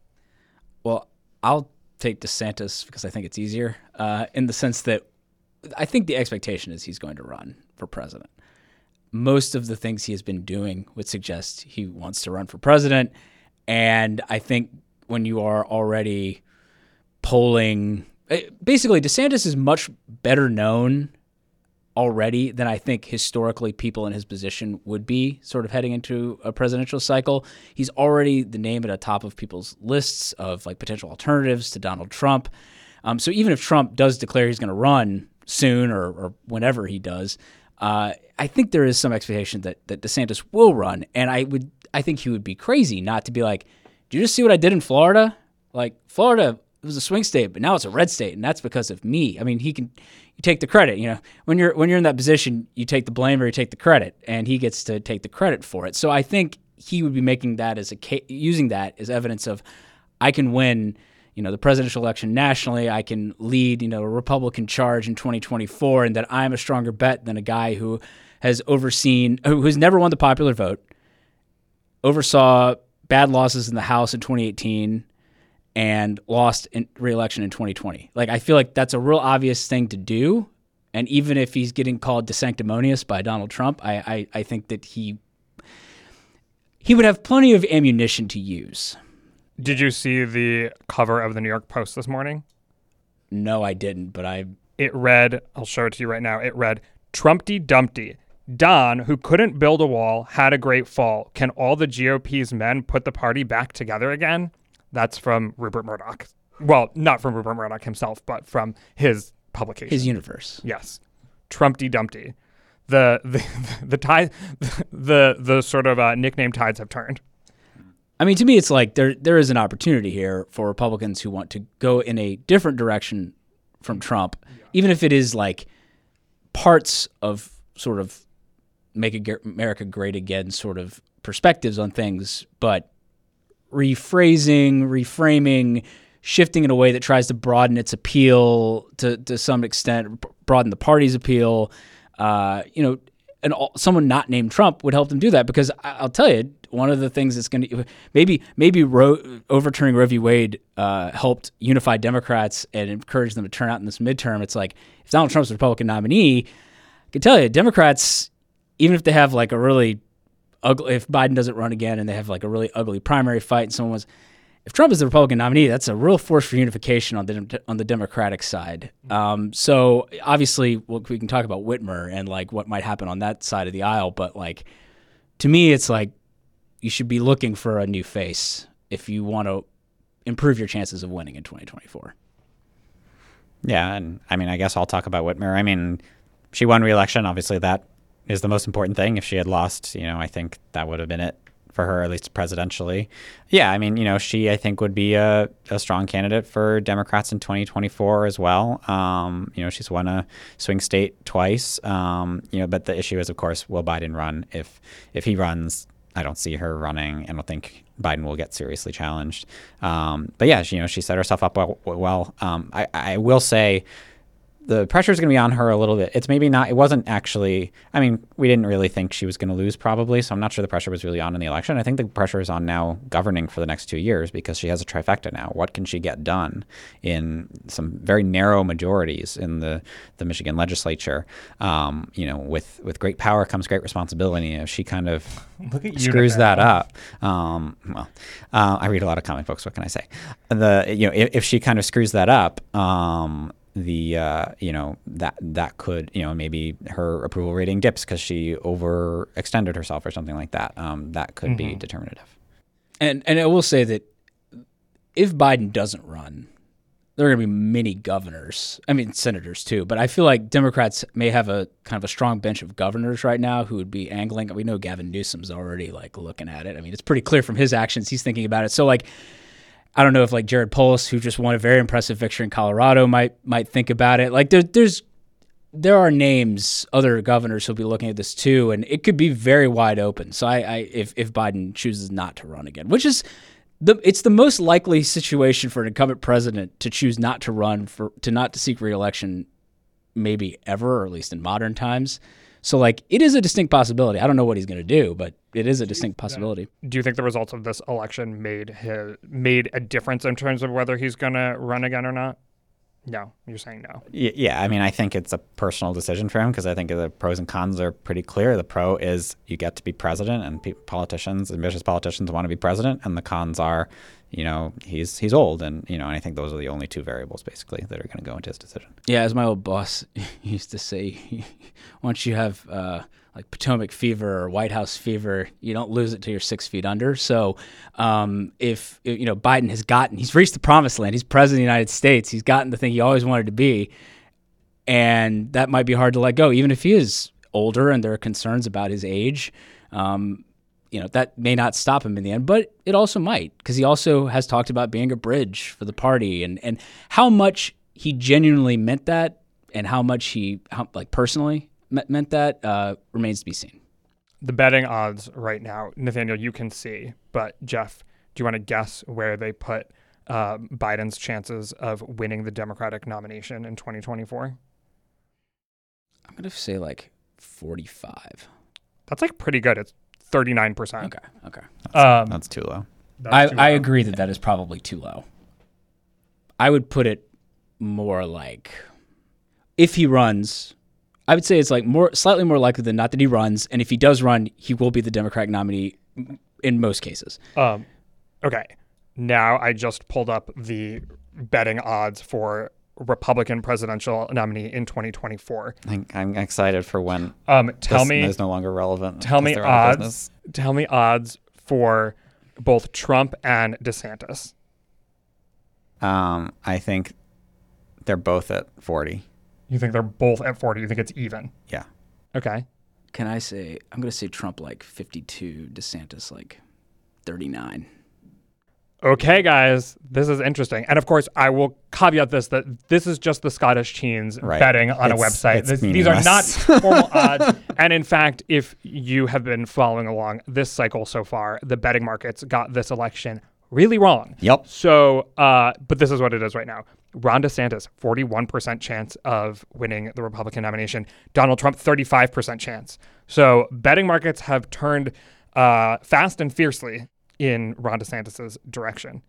Well, I'll take DeSantis because I think it's easier uh, in the sense that I think the expectation is he's going to run for president. Most of the things he has been doing would suggest he wants to run for president. And I think when you are already polling, eh, basically, DeSantis is much better known already than I think historically people in his position would be sort of heading into a presidential cycle. He's already the name at the top of people's lists of like potential alternatives to Donald Trump. Um, so even if Trump does declare he's going to run soon or, or whenever he does, uh, I think there is some expectation that, that DeSantis will run. And I would, I think he would be crazy not to be like, do you just see what I did in Florida? Like Florida it was a swing state, but now it's a red state, and that's because of me. I mean, he can you take the credit. You know, when you're when you're in that position, you take the blame or you take the credit, and he gets to take the credit for it. So I think he would be making that as a using that as evidence of I can win. You know, the presidential election nationally, I can lead. You know, a Republican charge in 2024, and that I'm a stronger bet than a guy who has overseen, who has never won the popular vote, oversaw bad losses in the House in 2018 and lost in re-election in 2020. Like I feel like that's a real obvious thing to do. And even if he's getting called desanctimonious by Donald Trump, I, I, I think that he he would have plenty of ammunition to use. Did you see the cover of the New York Post this morning? No, I didn't, but I It read, I'll show it to you right now. It read, Trumpty Dumpty. Don, who couldn't build a wall, had a great fall. Can all the GOP's men put the party back together again? That's from Rupert Murdoch. Well, not from Rupert Murdoch himself, but from his publication. his universe. Yes. Trumpty Dumpty. the the the tide the the sort of uh, nickname tides have turned. I mean, to me, it's like there there is an opportunity here for Republicans who want to go in a different direction from Trump, even if it is like parts of sort of make America great again sort of perspectives on things, but rephrasing, reframing, shifting in a way that tries to broaden its appeal to, to some extent, broaden the party's appeal. Uh, you know, and someone not named Trump would help them do that because I, will tell you, one of the things that's going to maybe maybe overturning Roe v. Wade uh, helped unify Democrats and encourage them to turn out in this midterm. It's like if Donald Trump's the Republican nominee, I can tell you, Democrats, even if they have like a really ugly, if Biden doesn't run again and they have like a really ugly primary fight and someone was, if Trump is the Republican nominee, that's a real force for unification on the on the Democratic side. Um, so obviously, well, we can talk about Whitmer and like what might happen on that side of the aisle, but like to me, it's like you should be looking for a new face if you want to improve your chances of winning in 2024. Yeah, and I mean, I guess I'll talk about Whitmer. I mean, she won re-election. Obviously, that is the most important thing. If she had lost, you know, I think that would have been it for her, at least presidentially. Yeah, I mean, you know, she I think would be a, a strong candidate for Democrats in 2024 as well. Um, you know, she's won a swing state twice. Um, you know, but the issue is, of course, will Biden run? If if he runs, I don't see her running. And I don't think Biden will get seriously challenged. Um, but yeah, she, you know, she set herself up well. well. Um, I, I will say the pressure is going to be on her a little bit. It's maybe not. It wasn't actually. I mean, we didn't really think she was going to lose, probably. So I'm not sure the pressure was really on in the election. I think the pressure is on now governing for the next two years because she has a trifecta now. What can she get done in some very narrow majorities in the the Michigan legislature? Um, you know, with with great power comes great responsibility. If she kind of screws that up, um, well, uh, I read a lot of comic books. What can I say? The you know, if, if she kind of screws that up. Um, the uh, you know that that could you know maybe her approval rating dips because she overextended herself or something like that. Um, that could mm-hmm. be determinative. And and I will say that if Biden doesn't run, there are going to be many governors. I mean senators too. But I feel like Democrats may have a kind of a strong bench of governors right now who would be angling. We know Gavin Newsom's already like looking at it. I mean it's pretty clear from his actions he's thinking about it. So like I don't know if like Jared Polis, who just won a very impressive victory in Colorado, might might think about it. Like there, there's there are names, other governors who'll be looking at this too, and it could be very wide open. So I, I if if Biden chooses not to run again, which is the it's the most likely situation for an incumbent president to choose not to run for to not to seek reelection, maybe ever, or at least in modern times. So like it is a distinct possibility. I don't know what he's going to do, but it is a distinct possibility. Do you think the results of this election made his, made a difference in terms of whether he's going to run again or not? No, you're saying no. Yeah, I mean, I think it's a personal decision for him because I think the pros and cons are pretty clear. The pro is you get to be president, and pe- politicians, ambitious politicians, want to be president, and the cons are, you know, he's he's old, and you know, and I think those are the only two variables basically that are going to go into his decision. Yeah, as my old boss used to say, once you have. Uh, like Potomac fever or White House fever, you don't lose it till you're six feet under. So, um, if you know Biden has gotten, he's reached the promised land. He's president of the United States. He's gotten the thing he always wanted to be, and that might be hard to let go, even if he is older and there are concerns about his age. Um, you know that may not stop him in the end, but it also might because he also has talked about being a bridge for the party and and how much he genuinely meant that and how much he how, like personally meant that uh, remains to be seen. The betting odds right now, Nathaniel, you can see, but Jeff, do you want to guess where they put uh, Biden's chances of winning the Democratic nomination in 2024? I'm going to say like 45. That's like pretty good. It's 39%. Okay. Okay. That's, um, that's too low. That's I, too low. I agree that that is probably too low. I would put it more like if he runs, I would say it's like more slightly more likely than not that he runs, and if he does run, he will be the Democratic nominee in most cases. Um, okay. Now I just pulled up the betting odds for Republican presidential nominee in 2024. I'm excited for when um, tell me is no longer relevant. Tell me odds. Tell me odds for both Trump and DeSantis. Um, I think they're both at 40. You think they're both at 40. You think it's even. Yeah. Okay. can I say? I'm going to say Trump like 52, DeSantis like 39. Okay, guys, this is interesting. And of course, I will caveat this that this is just the Scottish teens Right. betting on a website. This- these are not formal odds. And in fact, if you have been following along this cycle so far, the betting markets got this election really wrong. Yep. So, uh, but this is what it is right now. Ron DeSantis, 41% chance of winning the Republican nomination. Donald Trump, 35% chance. So, betting markets have turned uh, fast and fiercely in Ron DeSantis's direction.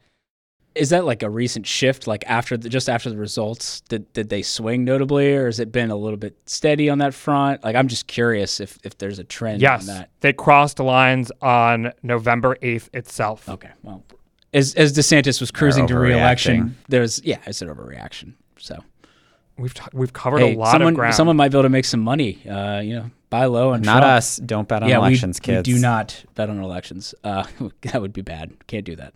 Is that like a recent shift? Like after the, just after the results, did did they swing notably, or has it been a little bit steady on that front? Like I'm just curious if if there's a trend Yes, on that. they crossed lines on November 8th itself. Okay, well, as as DeSantis was cruising to reelection, there's yeah, it's an overreaction. So We've t- we've covered hey, a lot someone of ground. someone might be able to make some money. Uh, you know, buy low and Not Trump. us. Don't bet on yeah, elections, we, kids. we do not bet on elections. Uh, that would be bad. Can't do that.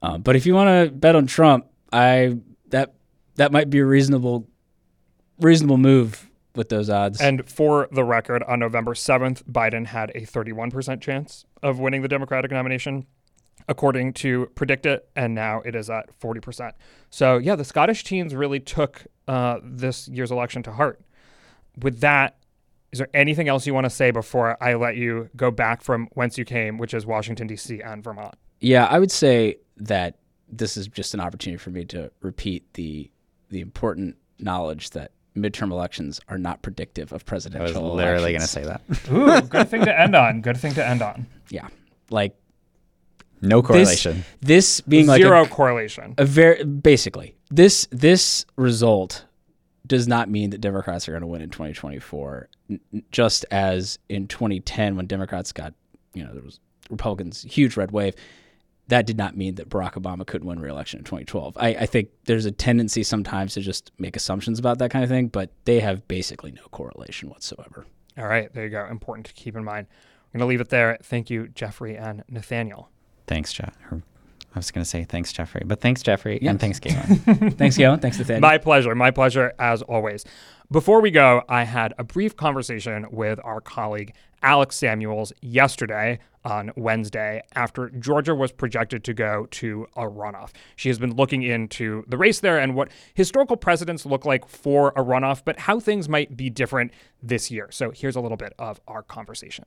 Um, but if you want to bet on Trump, I that that might be a reasonable reasonable move with those odds. And for the record, on November 7th, Biden had a 31% chance of winning the Democratic nomination, according to PredictIt, and now it is at 40%. So, yeah, the Scottish teens really took uh, this year's election to heart. With that, is there anything else you want to say before I let you go back from whence you came, which is Washington, D.C. and Vermont? yeah, I would say that this is just an opportunity for me to repeat the the important knowledge that midterm elections are not predictive of presidential I was literally going to say that. Ooh, good thing to end on. Good thing to end on. Yeah, like No correlation. this being like Zero a, correlation. a very basically this this result does not mean that Democrats are going to win in 2024. N- n- Just as in 2010 when Democrats got, you know, there was Republicans huge red wave. That did not mean that Barack Obama couldn't win re-election in 2012. I, I think there's a tendency sometimes to just make assumptions about that kind of thing, but they have basically no correlation whatsoever. All right, there you go. Important to keep in mind. I'm going to leave it there. Thank you, Geoffrey and Nathaniel. Thanks, Jeff. or- I was going to say thanks, Geoffrey, but thanks, Geoffrey, Yes. and thanks, Galen. Thanks, Galen. Thanks, Nathaniel. My pleasure. My pleasure, as always. Before we go, I had a brief conversation with our colleague Alex Samuels yesterday on Wednesday after Georgia was projected to go to a runoff. She has been looking into the race there and what historical precedents look like for a runoff, but how things might be different this year. So here's a little bit of our conversation.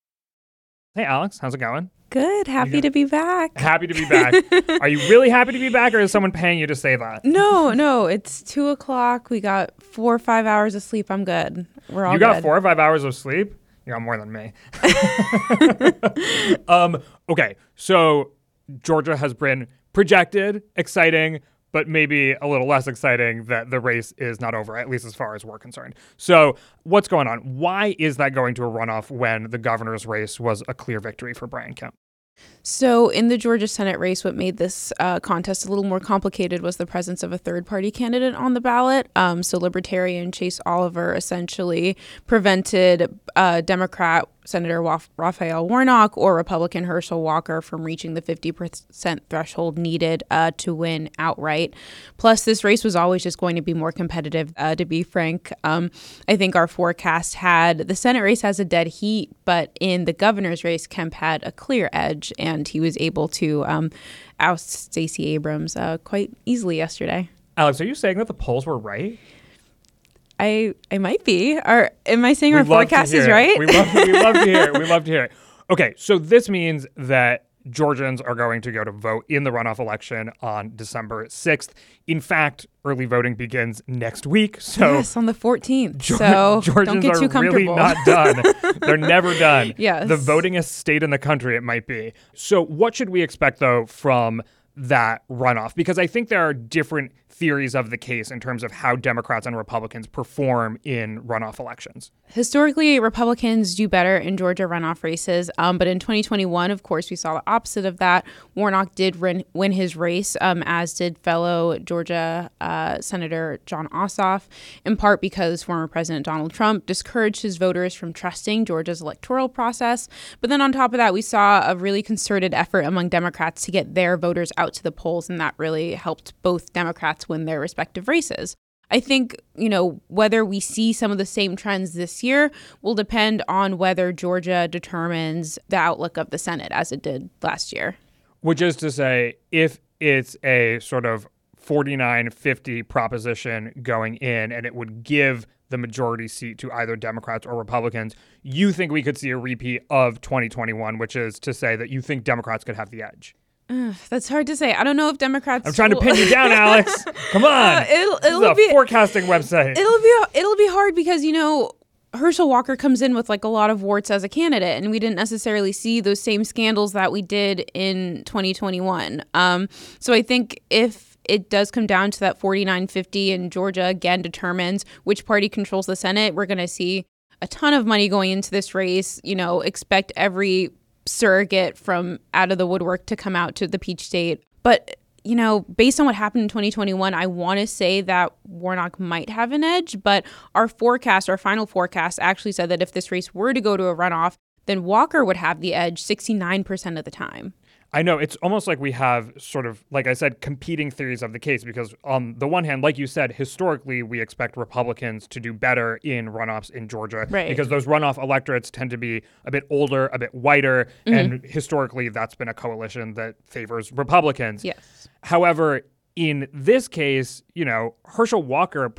Hey, Alex, how's it going? Good. Happy to be back. Happy to be back. Are you really happy to be back, or is someone paying you to say that? No, no, it's two o'clock. We got four or five hours of sleep. I'm good. We're all You got good. four or five hours of sleep. You got more than me. um, okay, so Georgia has been projected, exciting, but maybe a little less exciting that the race is not over, at least as far as we're concerned. So, what's going on? Why is that going to a runoff when the governor's race was a clear victory for Brian Kemp? So, in the Georgia Senate race, what made this uh, contest a little more complicated was the presence of a third party candidate on the ballot. Um, so, Libertarian Chase Oliver essentially prevented uh, Democrat Senator Raphael Warnock or Republican Herschel Walker from reaching the 50% threshold needed uh, to win outright. Plus, this race was always just going to be more competitive, uh, to be frank. Um, I think our forecast had the Senate race has a dead heat, but in the governor's race, Kemp had a clear edge, and he was able to um, oust Stacey Abrams uh, quite easily yesterday. Alex, are you saying that the polls were right? I I might be. Or am I saying our love to forecast is right? We love, we love to hear it. We love to hear it. Okay, so this means that Georgians are going to go to vote in the runoff election on December 6th. In fact, early voting begins next week. So yes, on the 14th. Geor- so Georgians don't get too are really comfortable. not done. They're never done. Yes. The votingest state in the country, it might be. So, what should we expect, though, from that runoff because I think there are different theories of the case in terms of how Democrats and Republicans perform in runoff elections. Historically, Republicans do better in Georgia runoff races, um, but in 2021, of course, we saw the opposite of that. Warnock did win, win his race, um, as did fellow Georgia uh, Senator Jon Ossoff, in part because former President Donald Trump discouraged his voters from trusting Georgia's electoral process. But then on top of that, we saw a really concerted effort among Democrats to get their voters out to the polls, and that really helped both Democrats win their respective races. I think, you know, whether we see some of the same trends this year will depend on whether Georgia determines the outlook of the Senate as it did last year. Which is to say, if it's a sort of 49 50 proposition going in and it would give the majority seat to either Democrats or Republicans, you think we could see a repeat of 2021, which is to say that you think Democrats could have the edge? Ugh, that's hard to say. I don't know if Democrats. I'm trying will- to pin you down, Alex. Come on. Uh, it'll this it'll is a be forecasting website. it'll be it'll be hard because you know Herschel Walker comes in with like a lot of warts as a candidate, and we didn't necessarily see those same scandals that we did in 2021. Um, so I think if it does come down to that 49-50 and Georgia again determines which party controls the Senate, we're going to see a ton of money going into this race. You know, expect every surrogate from out of the woodwork to come out to the Peach State. But you know, based on what happened in 2021, I want to say that Warnock might have an edge, but our forecast, our final forecast, actually said that if this race were to go to a runoff, then Walker would have the edge 69% of the time. I know it's almost like we have sort of, like I said, competing theories of the case because, on the one hand, like you said, historically, we expect Republicans to do better in runoffs in Georgia Right. because those runoff electorates tend to be a bit older, a bit whiter, mm-hmm. and historically, that's been a coalition that favors Republicans. Yes. However, in this case, you know, Herschel Walker,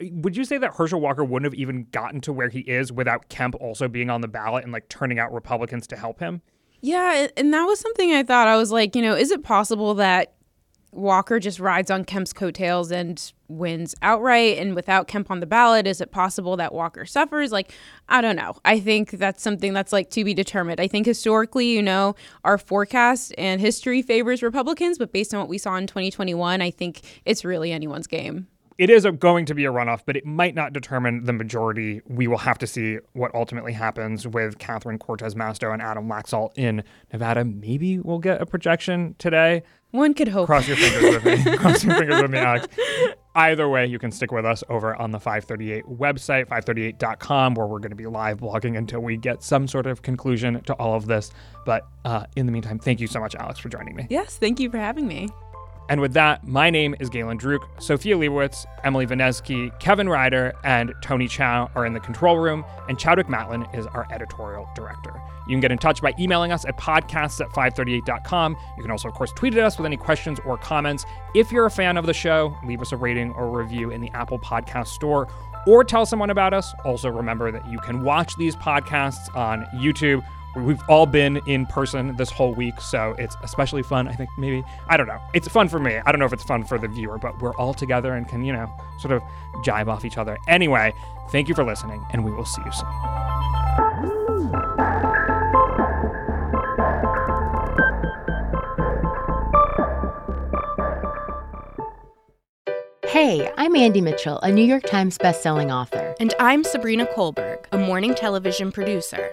would you say that Herschel Walker wouldn't have even gotten to where he is without Kemp also being on the ballot and like turning out Republicans to help him? Yeah, and that was something I thought I was like, you know, is it possible that Walker just rides on Kemp's coattails and wins outright and without Kemp on the ballot? Is it possible that Walker suffers? Like, I don't know. I think that's something that's like to be determined. I think historically, you know, our forecast and history favors Republicans, but based on what we saw in 2021, I think it's really anyone's game. It is a, going to be a runoff, but it might not determine the majority. We will have to see what ultimately happens with Catherine Cortez Masto and Adam Laxalt in Nevada. Maybe we'll get a projection today. One could hope. Cross your fingers with me. Cross your fingers with me, Alex. Either way, you can stick with us over on the 538 website, 538.com, where we're going to be live blogging until we get some sort of conclusion to all of this. But uh, in the meantime, thank you so much, Alex, for joining me. yes, thank you for having me. And with that, my name is Galen Druk. Sophia Leibowitz, Emily Vanesky, Kevin Ryder, and Tony Chow are in the control room, and Chadwick Matlin is our editorial director. You can get in touch by emailing us at podcasts at 538.com. You can also, of course, tweet at us with any questions or comments. If you're a fan of the show, leave us a rating or review in the Apple Podcast Store or tell someone about us. Also, remember that you can watch these podcasts on YouTube. We've all been in person this whole week, so it's especially fun. I think maybe, I don't know. It's fun for me. I don't know if it's fun for the viewer, but we're all together and can, you know, sort of jive off each other. Anyway, thank you for listening, and we will see you soon. Hey, I'm Andie Mitchell, a New York Times bestselling author. And I'm Sabrina Kohlberg, a morning television producer.